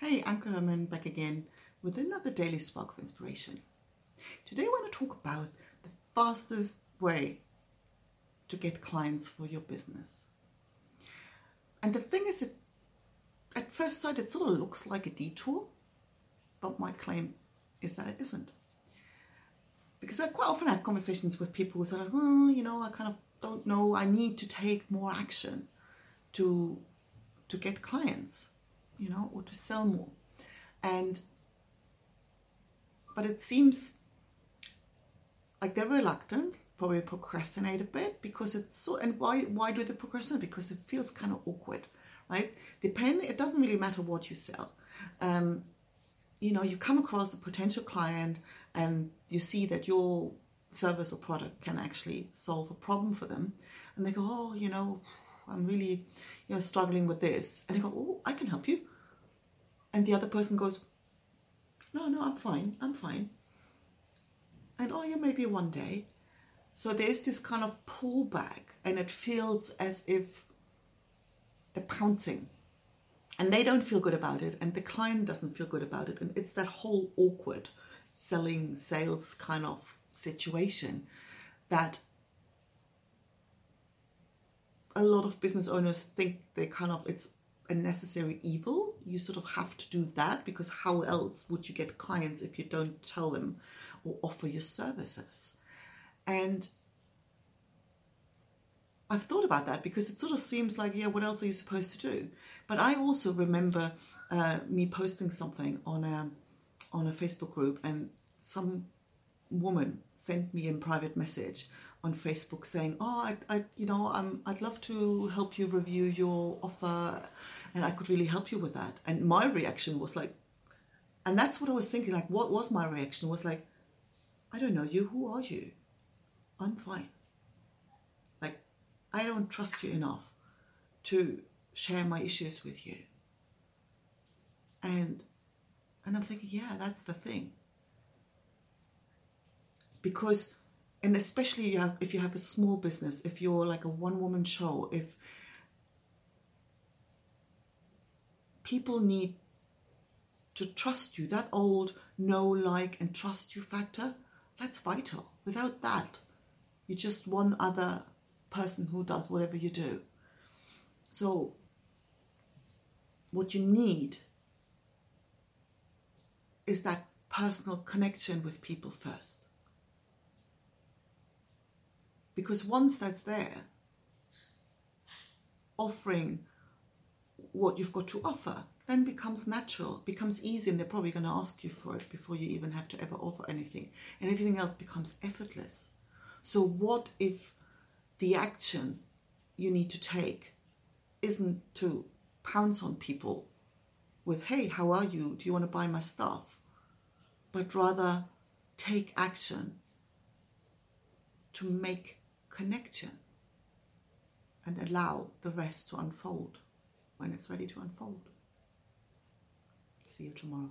Hey, Anke Herrmann back again with another daily spark of inspiration. Today I want to talk about the fastest way to get clients for your business. And the thing is, it, at first sight, it sort of looks like a detour, but my claim is that it isn't. Because I quite often have conversations with people who say, oh, you know, I kind of don't know, I need to take more action to, to get clients you know, or to sell more. And but it seems like they're reluctant, probably procrastinate a bit because it's so. And why why do they procrastinate? Because it feels kind of awkward, right? Depend. It doesn't really matter what you sell. Um, you know, you come across a potential client and you see that your service or product can actually solve a problem for them, and they go, oh, you know, I'm really, you know, struggling with this. And they go, oh, I can help you. And the other person goes, no, no, I'm fine, I'm fine. And oh, yeah, maybe one day. So there's this kind of pullback, and it feels as if they're pouncing. And they don't feel good about it, and the client doesn't feel good about it. And it's that whole awkward selling, sales kind of situation that a lot of business owners think they kind of it's a necessary evil. You sort of have to do that because how else would you get clients if you don't tell them or offer your services? And I've thought about that because it sort of seems like, yeah, what else are you supposed to do? But I also remember uh, me posting something on a on a Facebook group, and some woman sent me a private message on Facebook saying, "Oh, I, I you know, I'm, I'd love to help you review your offer, and I could really help you with that." And my reaction was like, and that's what I was thinking. Like, what was my reaction? Was like, I don't know you. Who are you? I'm fine. Like, I don't trust you enough to share my issues with you. And and I'm thinking, yeah, that's the thing. Because and especially you have if you have a small business if you're like a one woman show if people need to trust you. That old know like and trust you factor that's vital. Without that you're just one other person who does whatever you do. So what you need is that personal connection with people first. Because once that's there, offering what you've got to offer then becomes natural, becomes easy, and they're probably going to ask you for it before you even have to ever offer anything. And everything else becomes effortless. So, what if the action you need to take isn't to pounce on people with, hey, how are you? Do you want to buy my stuff? But rather take action to make connection and allow the rest to unfold when it's ready to unfold. See you tomorrow.